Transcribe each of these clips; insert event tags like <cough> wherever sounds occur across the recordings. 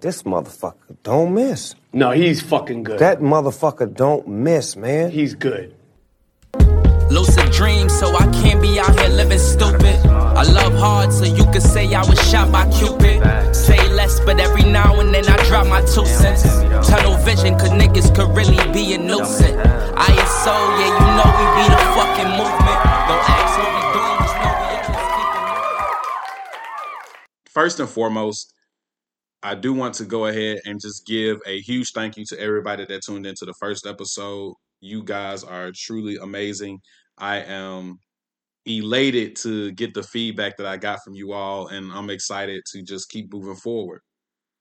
This motherfucker don't miss. No, he's fucking good. That motherfucker don't miss, man. He's good. Lucid dreams, so I can't be out here living stupid. I love hard, so you could say I was shot by Cupid. Say less, but every now and then I drop my two cents. Tunnel vision, cause niggas could really be a nuisance. ISO, yeah, you know we be the fucking movement. Don't ask what we doing, just know we at this keeping First and foremost, I do want to go ahead and just give a huge thank you to everybody that tuned into the first episode. You guys are truly amazing. I am elated to get the feedback that I got from you all, and I'm excited to just keep moving forward.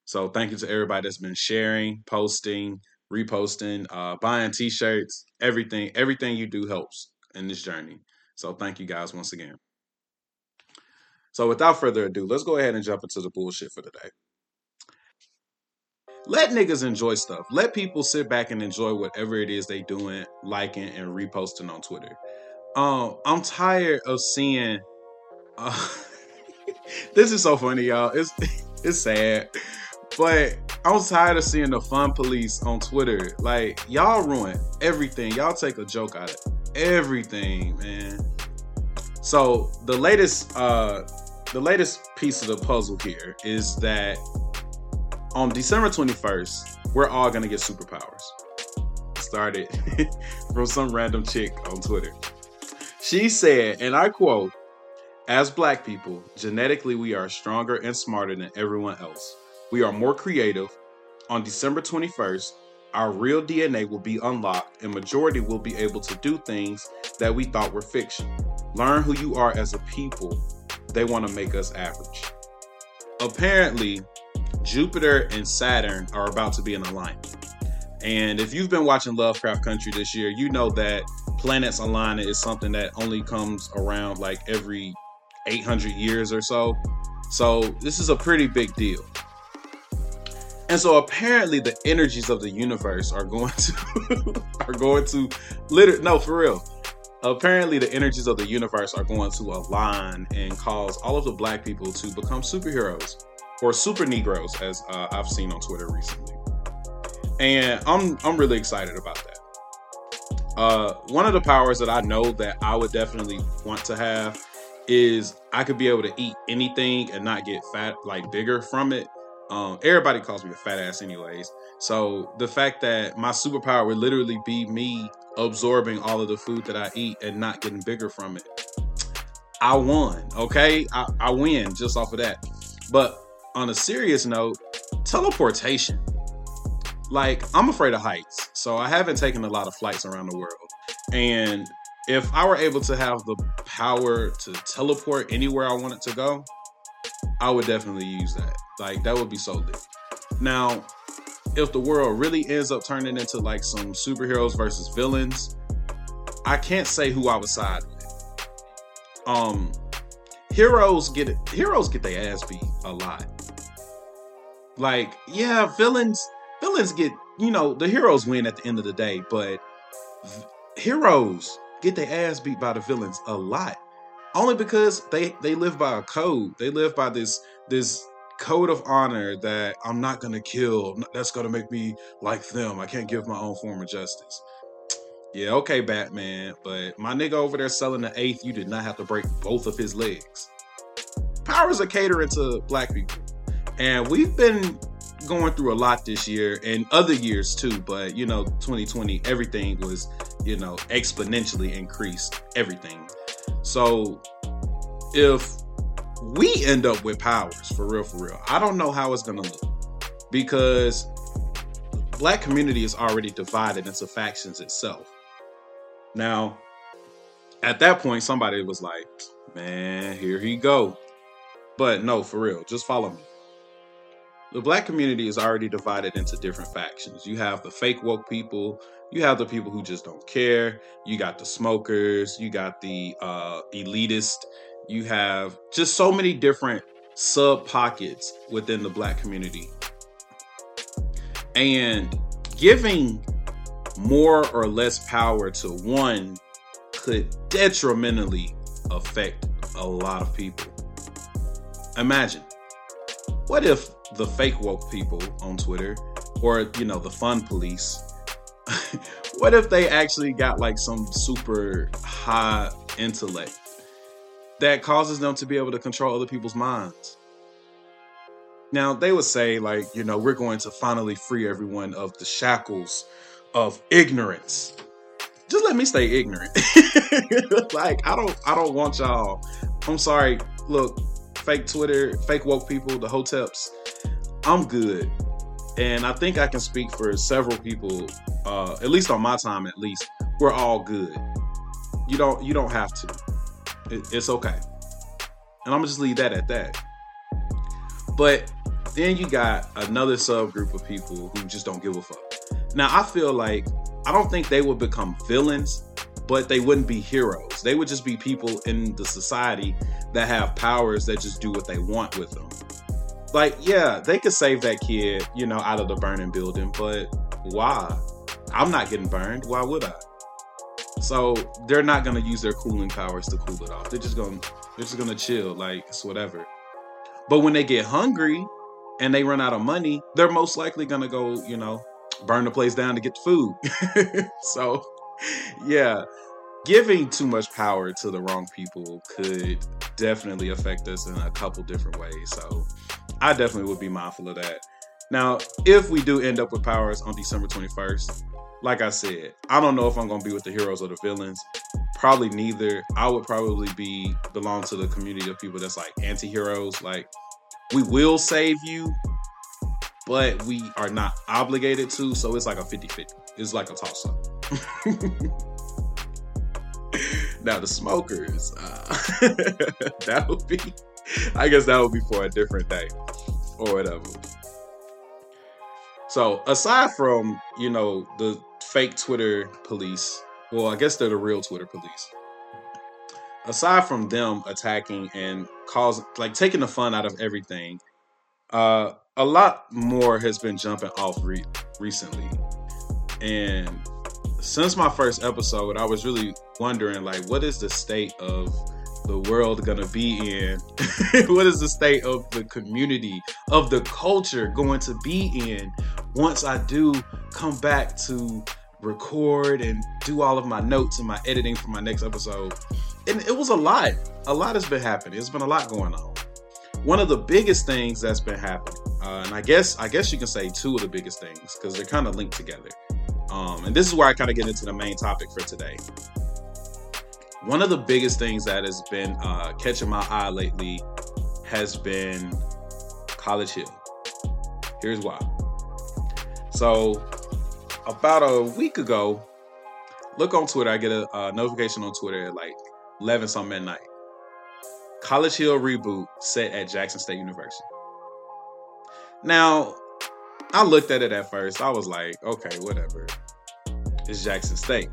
So, thank you to everybody that's been sharing, posting, reposting, uh, buying t-shirts, everything. Everything you do helps in this journey. So, thank you guys once again. So, without further ado, let's go ahead and jump into the bullshit for today. Let niggas enjoy stuff. Let people sit back and enjoy whatever it is they doing, liking and reposting on Twitter. Um, I'm tired of seeing. Uh, <laughs> this is so funny, y'all. It's <laughs> it's sad, but I'm tired of seeing the fun police on Twitter. Like y'all ruin everything. Y'all take a joke out of everything, man. So the latest, uh, the latest piece of the puzzle here is that on December 21st, we're all gonna get superpowers. Started <laughs> from some random chick on Twitter. She said, and I quote, as black people, genetically we are stronger and smarter than everyone else. We are more creative. On December 21st, our real DNA will be unlocked and majority will be able to do things that we thought were fiction. Learn who you are as a people. They want to make us average. Apparently, Jupiter and Saturn are about to be in alignment. And if you've been watching Lovecraft Country this year, you know that planets aligning is something that only comes around like every 800 years or so. So this is a pretty big deal. And so apparently the energies of the universe are going to <laughs> are going to literally no for real. Apparently the energies of the universe are going to align and cause all of the black people to become superheroes or super Negroes, as uh, I've seen on Twitter recently. And I'm I'm really excited about that. Uh, one of the powers that I know that I would definitely want to have is I could be able to eat anything and not get fat, like bigger from it. Um, everybody calls me a fat ass, anyways. So the fact that my superpower would literally be me absorbing all of the food that I eat and not getting bigger from it, I won. Okay, I, I win just off of that. But on a serious note, teleportation. Like, I'm afraid of heights, so I haven't taken a lot of flights around the world. And if I were able to have the power to teleport anywhere I wanted to go, I would definitely use that. Like, that would be so lit. Now, if the world really ends up turning into like some superheroes versus villains, I can't say who I would side with. Um, heroes get heroes get their ass beat a lot. Like, yeah, villains villains get you know the heroes win at the end of the day, but v- heroes get their ass beat by the villains a lot. Only because they they live by a code. They live by this this code of honor that I'm not gonna kill. That's gonna make me like them. I can't give my own form of justice. Yeah, okay, Batman, but my nigga over there selling the eighth, you did not have to break both of his legs. Powers are catering to black people. And we've been going through a lot this year and other years too, but you know, 2020, everything was, you know, exponentially increased everything. So if we end up with powers for real, for real, I don't know how it's gonna look because black community is already divided into factions itself. Now, at that point, somebody was like, man, here he go. But no, for real, just follow me. The black community is already divided into different factions. You have the fake woke people, you have the people who just don't care, you got the smokers, you got the uh, elitist, you have just so many different sub pockets within the black community. And giving more or less power to one could detrimentally affect a lot of people. Imagine what if the fake woke people on Twitter, or you know, the fun police, <laughs> what if they actually got like some super high intellect that causes them to be able to control other people's minds? Now, they would say, like, you know, we're going to finally free everyone of the shackles of ignorance. Just let me stay ignorant. <laughs> like, I don't I don't want y'all. I'm sorry. Look, fake Twitter, fake woke people, the hoteps. I'm good. And I think I can speak for several people, uh, at least on my time at least, we're all good. You don't you don't have to. It, it's okay. And I'm gonna just leave that at that. But then you got another subgroup of people who just don't give a fuck. Now I feel like I don't think they will become villains, but they wouldn't be heroes. They would just be people in the society that have powers that just do what they want with them. Like, yeah, they could save that kid, you know, out of the burning building, but why? I'm not getting burned. Why would I? So they're not gonna use their cooling powers to cool it off. They're just gonna they're just gonna chill, like it's whatever. But when they get hungry and they run out of money, they're most likely gonna go, you know, burn the place down to get the food. <laughs> so yeah, giving too much power to the wrong people could definitely affect us in a couple different ways. So I definitely would be mindful of that. Now, if we do end up with powers on December 21st, like I said, I don't know if I'm going to be with the heroes or the villains. Probably neither. I would probably be belong to the community of people that's like anti-heroes. Like we will save you, but we are not obligated to. So it's like a 50-50. It's like a toss-up. <laughs> now the smokers, uh, <laughs> that would be. I guess that would be for a different day or whatever. So aside from you know the fake Twitter police, well, I guess they're the real Twitter police. Aside from them attacking and causing, like taking the fun out of everything, uh, a lot more has been jumping off re- recently, and since my first episode, I was really wondering like, what is the state of the world gonna be in? <laughs> what is the state of the community, of the culture going to be in once I do come back to record and do all of my notes and my editing for my next episode? And it was a lot. A lot has been happening. It's been a lot going on. One of the biggest things that's been happening, uh, and I guess I guess you can say two of the biggest things because they're kind of linked together. Um, and this is where I kind of get into the main topic for today. One of the biggest things that has been uh, catching my eye lately has been College Hill. Here's why. So, about a week ago, look on Twitter. I get a, a notification on Twitter at like 11 something at night. College Hill reboot set at Jackson State University. Now, I looked at it at first. I was like, okay, whatever. It's Jackson State.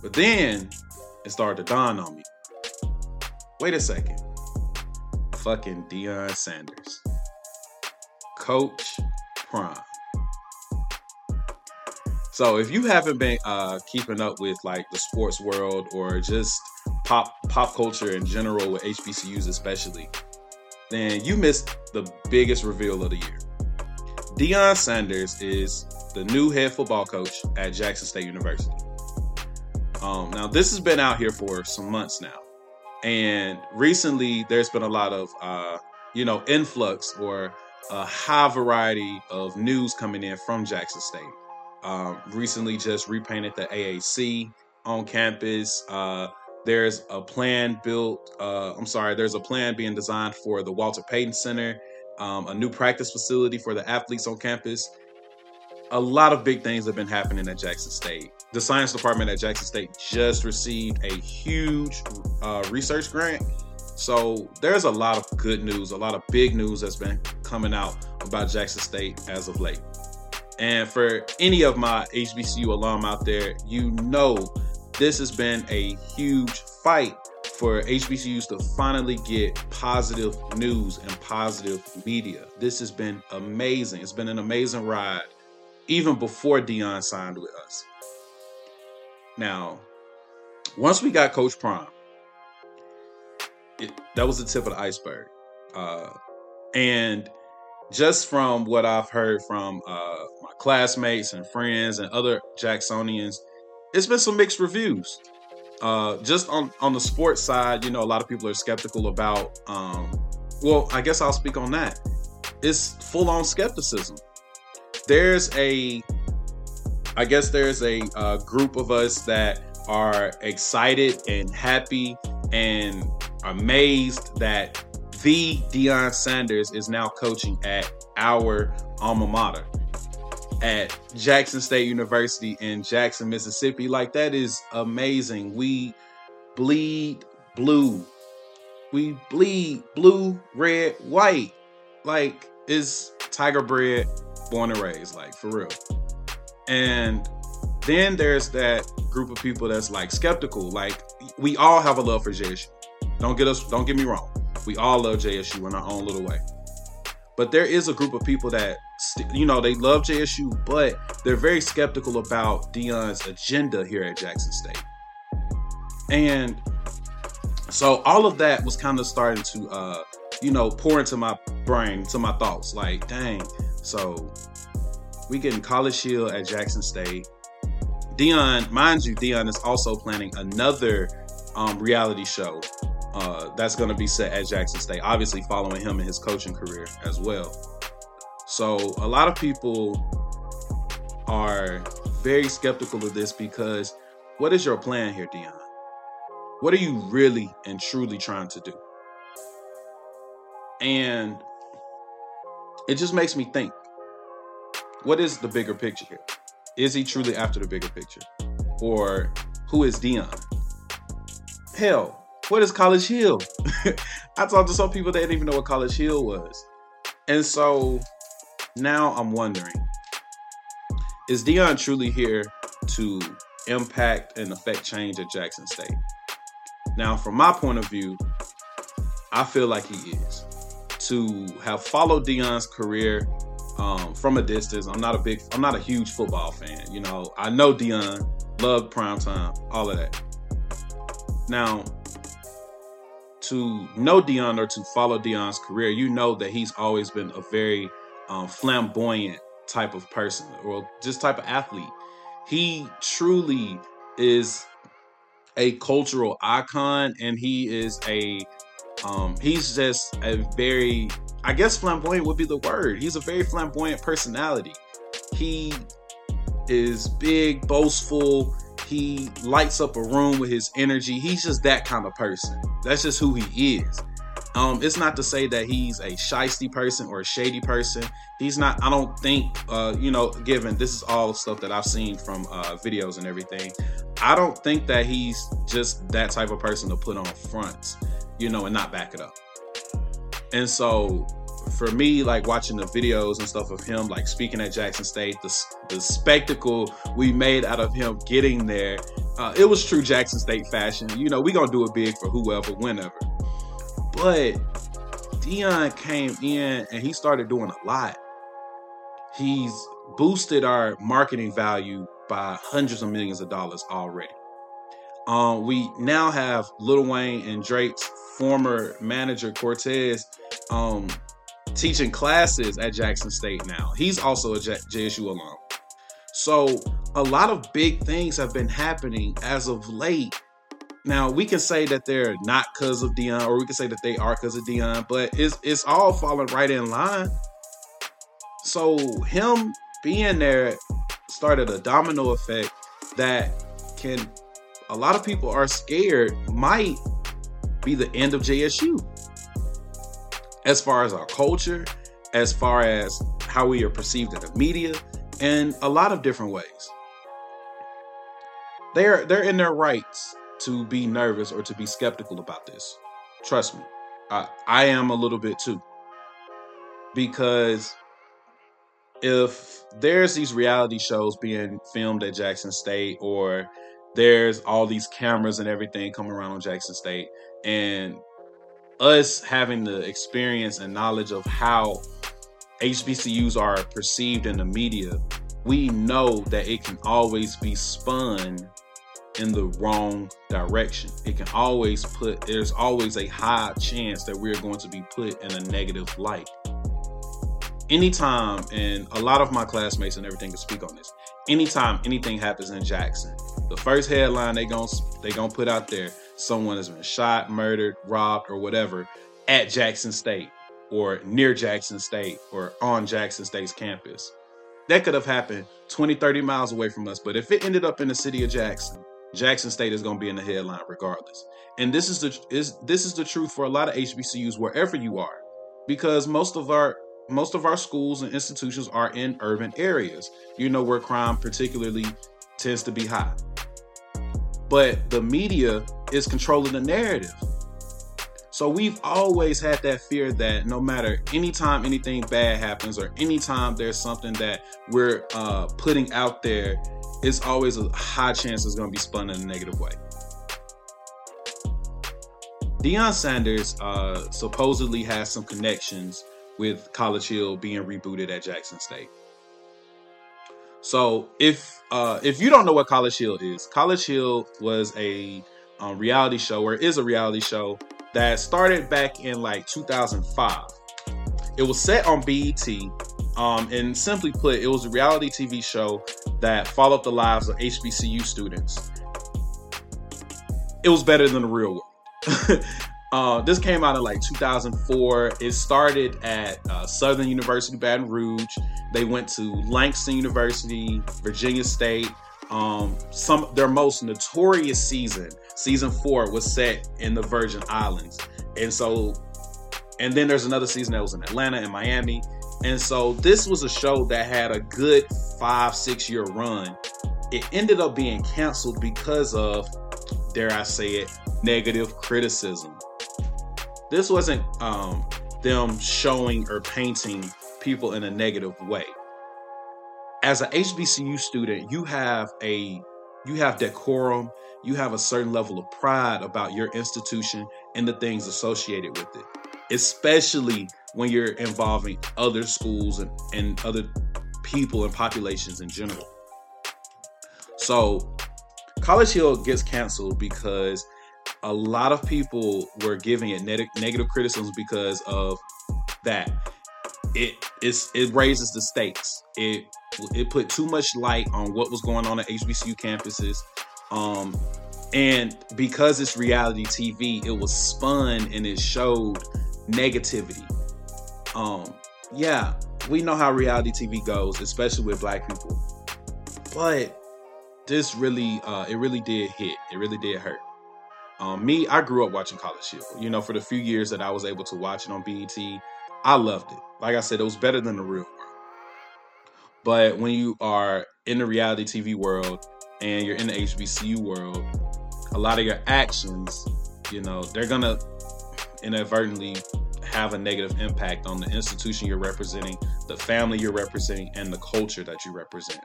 But then it started to dawn on me. Wait a second. Fucking Deion Sanders. Coach Prime. So if you haven't been uh, keeping up with like the sports world or just pop pop culture in general with HBCUs especially, then you missed the biggest reveal of the year. Deion Sanders is the new head football coach at Jackson State University. Um, now, this has been out here for some months now, and recently there's been a lot of, uh, you know, influx or a high variety of news coming in from Jackson State. Um, recently, just repainted the AAC on campus. Uh, there's a plan built. Uh, I'm sorry, there's a plan being designed for the Walter Payton Center um, a new practice facility for the athletes on campus. A lot of big things have been happening at Jackson State. The science department at Jackson State just received a huge uh, research grant. So there's a lot of good news, a lot of big news that's been coming out about Jackson State as of late. And for any of my HBCU alum out there, you know this has been a huge fight for HBCUs to finally get positive news and positive media. This has been amazing. It's been an amazing ride, even before Deion signed with us. Now, once we got Coach Prime, it, that was the tip of the iceberg. Uh, and just from what I've heard from uh, my classmates and friends and other Jacksonians, it's been some mixed reviews. Uh, just on on the sports side, you know, a lot of people are skeptical about. Um, well, I guess I'll speak on that. It's full on skepticism. There's a, I guess there's a uh, group of us that are excited and happy and amazed that the Deion Sanders is now coaching at our alma mater at Jackson State University in Jackson, Mississippi. Like that is amazing. We bleed blue. We bleed blue, red, white. Like is tiger bred, born and raised, like for real. And then there's that group of people that's like skeptical. Like we all have a love for JSU. Don't get us don't get me wrong. We all love JSU in our own little way. But there is a group of people that you know they love JSU, but they're very skeptical about Deion's agenda here at Jackson State. And so all of that was kind of starting to uh, you know, pour into my brain, to my thoughts. Like, dang, so we getting College Hill at Jackson State. Deion, mind you, Deion is also planning another um, reality show uh, that's going to be set at Jackson State, obviously following him in his coaching career as well. So a lot of people are very skeptical of this because what is your plan here, Deion? What are you really and truly trying to do? And it just makes me think what is the bigger picture here? Is he truly after the bigger picture? Or who is Deion? Hell, what is College Hill? <laughs> I talked to some people that didn't even know what College Hill was. And so now I'm wondering is Deion truly here to impact and affect change at Jackson State? Now, from my point of view, I feel like he is. To have followed Deion's career um, from a distance, I'm not a big, I'm not a huge football fan. You know, I know Deion, loved primetime, all of that. Now, to know Deion or to follow Deion's career, you know that he's always been a very um, flamboyant type of person or just type of athlete. He truly is a cultural icon and he is a um, he's just a very I guess flamboyant would be the word. He's a very flamboyant personality. He is big, boastful, he lights up a room with his energy. He's just that kind of person. That's just who he is. Um, it's not to say that he's a shisty person or a shady person. He's not. I don't think. Uh, you know, given this is all stuff that I've seen from uh, videos and everything. I don't think that he's just that type of person to put on fronts, you know, and not back it up. And so for me, like watching the videos and stuff of him, like speaking at Jackson State, the, the spectacle we made out of him getting there, uh, it was true Jackson State fashion. You know, we gonna do it big for whoever, whenever. But Deion came in and he started doing a lot. He's boosted our marketing value by hundreds of millions of dollars already. Um, we now have Lil Wayne and Drake's former manager Cortez um, teaching classes at Jackson State now. He's also a J- JSU alum. So a lot of big things have been happening as of late. Now we can say that they're not because of Deion, or we can say that they are because of Deion, but it's it's all falling right in line. So him being there started a domino effect that can a lot of people are scared might be the end of JSU as far as our culture, as far as how we are perceived in the media, and a lot of different ways. They're they're in their rights to be nervous or to be skeptical about this. Trust me, I, I am a little bit too. Because if there's these reality shows being filmed at Jackson State or there's all these cameras and everything coming around on Jackson State and us having the experience and knowledge of how HBCUs are perceived in the media, we know that it can always be spun in the wrong direction. It can always put, there's always a high chance that we're going to be put in a negative light. anytime, and a lot of my classmates and everything can speak on this. Anytime anything happens in Jackson, the first headline they gon' they gonna put out there: someone has been shot, murdered, robbed, or whatever at Jackson State, or near Jackson State, or on Jackson State's campus. That could have happened 20, 30 miles away from us, but if it ended up in the city of Jackson, Jackson State is going to be in the headline regardless. And this is the is this is the truth for a lot of HBCUs wherever you are, because most of our most of our schools and institutions are in urban areas. You know where crime particularly tends to be high. But the media is controlling the narrative. So we've always had that fear that no matter anytime anything bad happens or anytime there's something that we're uh, putting out there, it's always a high chance it's going to be spun in a negative way. Deion Sanders uh, supposedly has some connections with College Hill being rebooted at Jackson State. So if uh, if you don't know what College Hill is, College Hill was a um, reality show or is a reality show that started back in like 2005. It was set on BET, um, and simply put, it was a reality TV show that followed the lives of HBCU students. It was better than the real world. <laughs> uh, this came out in like 2004. It started at uh, Southern University, Baton Rouge. They went to Langston University, Virginia State. Um, some their most notorious season, season four, was set in the Virgin Islands, and so, and then there's another season that was in Atlanta and Miami, and so this was a show that had a good five, six year run. It ended up being canceled because of, dare I say it, negative criticism. This wasn't um, them showing or painting people in a negative way as an HBCU student, you have a you have decorum, you have a certain level of pride about your institution and the things associated with it. Especially when you're involving other schools and, and other people and populations in general. So College Hill gets canceled because a lot of people were giving it negative criticisms because of that. It it raises the stakes. It it put too much light on what was going on at HBCU campuses. Um, and because it's reality TV, it was spun and it showed negativity. Um, yeah, we know how reality TV goes, especially with black people. But this really, uh, it really did hit. It really did hurt. Um, me, I grew up watching College Hill. You know, for the few years that I was able to watch it on BET, I loved it. Like I said, it was better than the real world. but when you are in the reality TV world and you're in the HBCU world, a lot of your actions, you know, they're gonna inadvertently have a negative impact on the institution you're representing, the family you're representing, and the culture that you represent.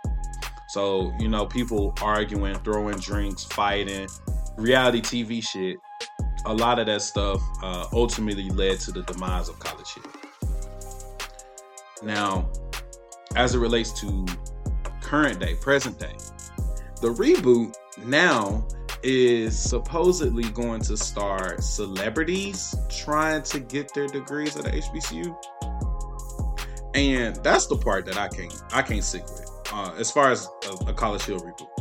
So, you know, people arguing, throwing drinks, fighting, reality TV shit, a lot of that stuff uh, ultimately led to the demise of College Hill. Now, as it relates to current day, present day. The reboot now is supposedly going to start celebrities trying to get their degrees at the HBCU. And that's the part that I can't I can't stick with. Uh, as far as a, a College Hill reboot.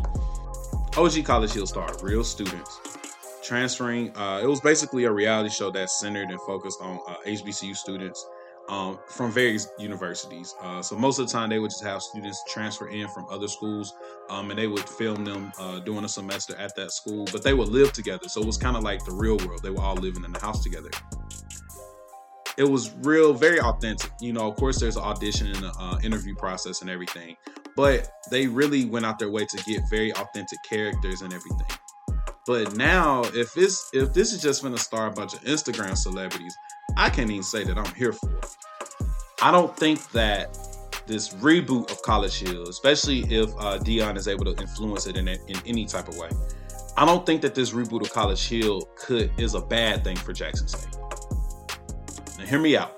OG College Hill started real students transferring. Uh, it was basically a reality show that centered and focused on uh, HBCU students um, from various universities. Uh, so most of the time, they would just have students transfer in from other schools, um, and they would film them uh, doing a semester at that school. But they would live together, so it was kind of like the real world. They were all living in the house together. It was real, very authentic. You know, of course, there's an audition and an uh, interview process and everything, but they really went out their way to get very authentic characters and everything. But now, if it's if this is just to star a bunch of Instagram celebrities, I can't even say that I'm here for it. I don't think that this reboot of College Hill, especially if uh, Deion is able to influence it in, in any type of way, I don't think that this reboot of College Hill could is a bad thing for Jackson State. Now, hear me out.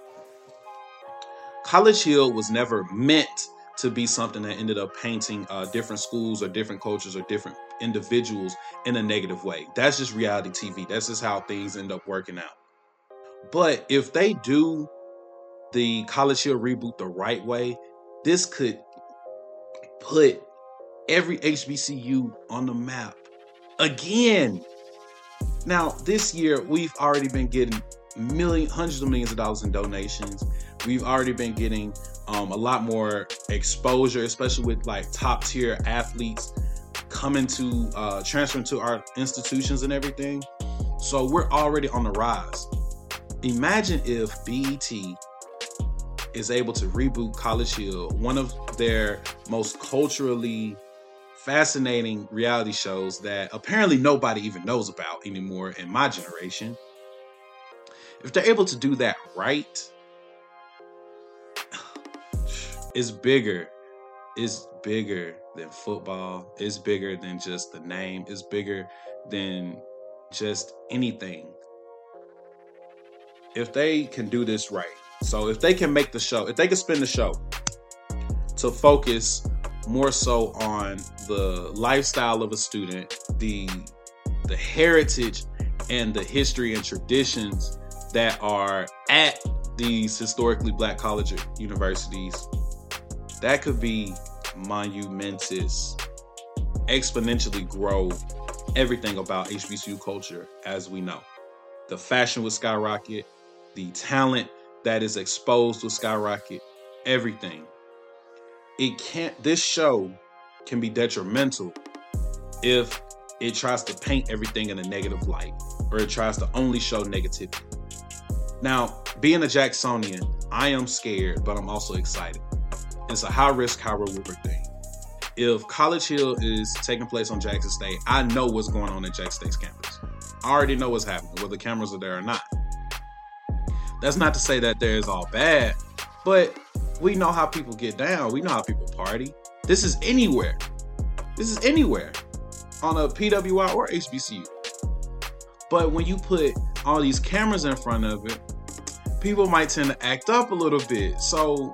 College Hill was never meant to be something that ended up painting uh, different schools or different cultures or different individuals in a negative way. That's just reality TV. That's just how things end up working out. But if they do the College Hill reboot the right way, this could put every HBCU on the map again. Now, this year we've already been getting million, hundreds of millions of dollars in donations. We've already been getting um, a lot more exposure, especially with like top tier athletes coming to uh, transferring to our institutions and everything. So we're already on the rise. Imagine if BET is able to reboot College Hill, one of their most culturally fascinating reality shows that apparently nobody even knows about anymore in my generation. If they're able to do that right, it's bigger. It's bigger than football. It's bigger than just the name. It's bigger than just anything. If they can do this right, so if they can make the show, if they can spin the show to focus more so on the lifestyle of a student, the the heritage and the history and traditions that are at these historically black college universities, that could be monumentous, exponentially grow everything about HBCU culture as we know. The fashion would skyrocket, the talent that is exposed will skyrocket, everything. It can't, this show can be detrimental if it tries to paint everything in a negative light or it tries to only show negativity. Now, being a Jacksonian, I am scared, but I'm also excited. It's a high risk, high reward thing. If College Hill is taking place on Jackson State, I know what's going on at Jackson State's campus. I already know what's happening, whether cameras are there or not. That's not to say that there is all bad, but we know how people get down. We know how people party. This is anywhere. This is anywhere on a PWI or HBCU. But when you put all these cameras in front of it, people might tend to act up a little bit. So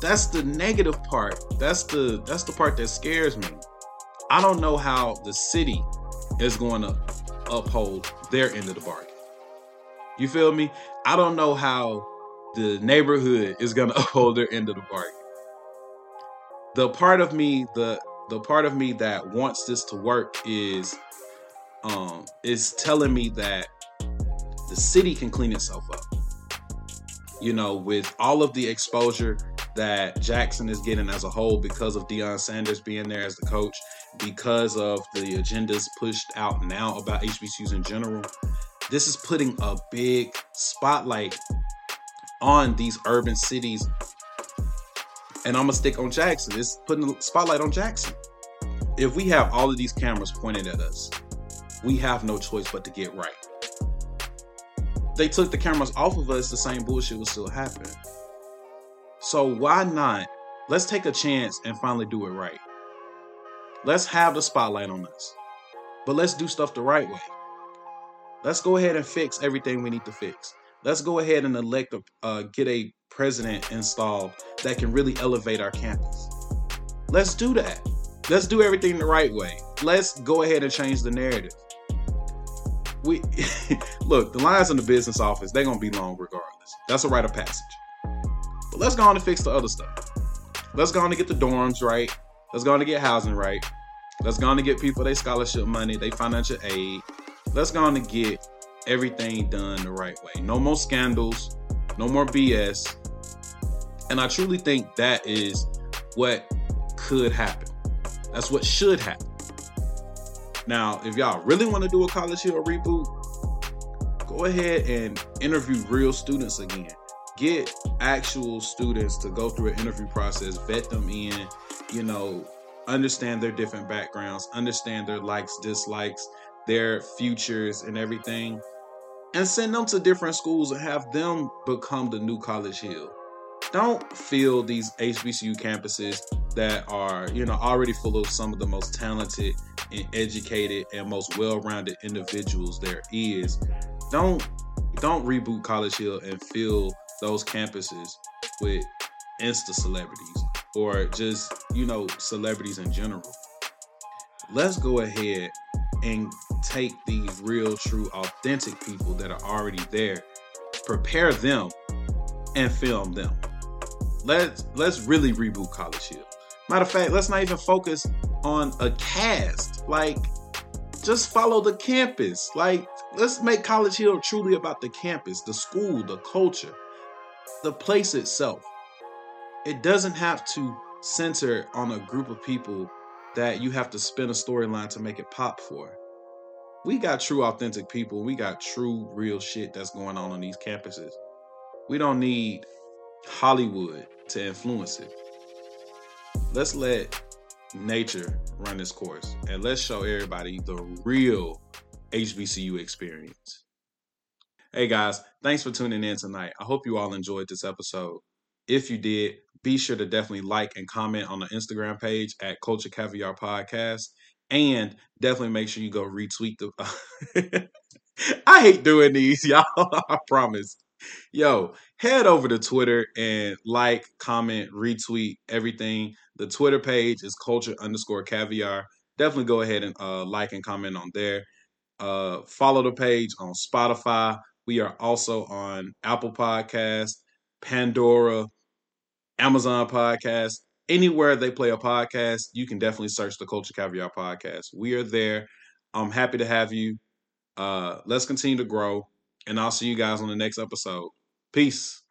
that's the negative part. That's the that's the part that scares me. I don't know how the city is going to uphold their end of the bargain. You feel me? I don't know how the neighborhood is going <laughs> to uphold their end of the bargain. The part of me, the the part of me that wants this to work is um is telling me that the city can clean itself up. You know, with all of the exposure that Jackson is getting as a whole because of Deion Sanders being there as the coach, because of the agendas pushed out now about HBCUs in general. This is putting a big spotlight on these urban cities. And I'm gonna stick on Jackson. It's putting the spotlight on Jackson. If we have all of these cameras pointed at us, we have no choice but to get right. They took the cameras off of us, the same bullshit was still happening. So why not? Let's take a chance and finally do it right. Let's have the spotlight on us. But let's do stuff the right way. Let's go ahead and fix everything we need to fix. Let's go ahead and elect a uh, get a president installed that can really elevate our campus. Let's do that. Let's do everything the right way. Let's go ahead and change the narrative. We <laughs> look, the lines in the business office, they're gonna be long regardless. That's a rite of passage. But let's go on and fix the other stuff. Let's go on and get the dorms right. Let's go on and get housing right. Let's go on and get people their scholarship money, their financial aid. Let's go on and get everything done the right way. No more scandals, no more BS. And I truly think that is what could happen. That's what should happen. Now, if y'all really want to do a college hill reboot, go ahead and interview real students again. Get actual students to go through an interview process, vet them in, you know, understand their different backgrounds, understand their likes, dislikes, their futures, and everything and send them to different schools and have them become the new College Hill. Don't fill these HBCU campuses that are, you know, already full of some of the most talented and educated and most well-rounded individuals there is. Don't don't reboot College Hill and fill those campuses with insta celebrities or just, you know, celebrities in general. Let's go ahead and take these real, true, authentic people that are already there, prepare them, and film them. Let's let's really reboot College Hill. Matter of fact, let's not even focus on a cast. Like, just follow the campus. Like, let's make College Hill truly about the campus, the school, the culture, the place itself. It doesn't have to center on a group of people that you have to spin a storyline to make it pop for. We got true, authentic people. We got true, real shit that's going on on these campuses. We don't need Hollywood to influence it. Let's let nature run this course and let's show everybody the real HBCU experience. Hey guys, thanks for tuning in tonight. I hope you all enjoyed this episode. If you did, be sure to definitely like and comment on the Instagram page at Culture Caviar Podcast. And definitely make sure you go retweet the. <laughs> I hate doing these, <laughs> y'all. I promise. Yo, head over to Twitter and like, comment, retweet everything. The Twitter page is culture underscore caviar. Definitely go ahead and uh, like and comment on there. Uh, follow the page on Spotify. We are also on Apple Podcast, Pandora, Amazon Podcast, anywhere they play a podcast, you can definitely search the Culture Caviar Podcast. We are there. I'm happy to have you. Uh, let's continue to grow, and I'll see you guys on the next episode. Peace.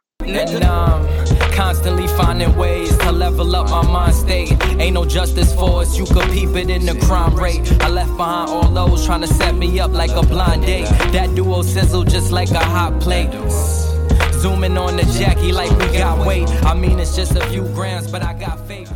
Constantly finding ways to level up my mind state. Ain't no justice for us, you could peep it in the crime rate. I left behind all those trying to set me up like a blind date. That duo sizzle just like a hot plate. Zooming on the Jackie like we got weight. I mean, it's just a few grams, but I got faith.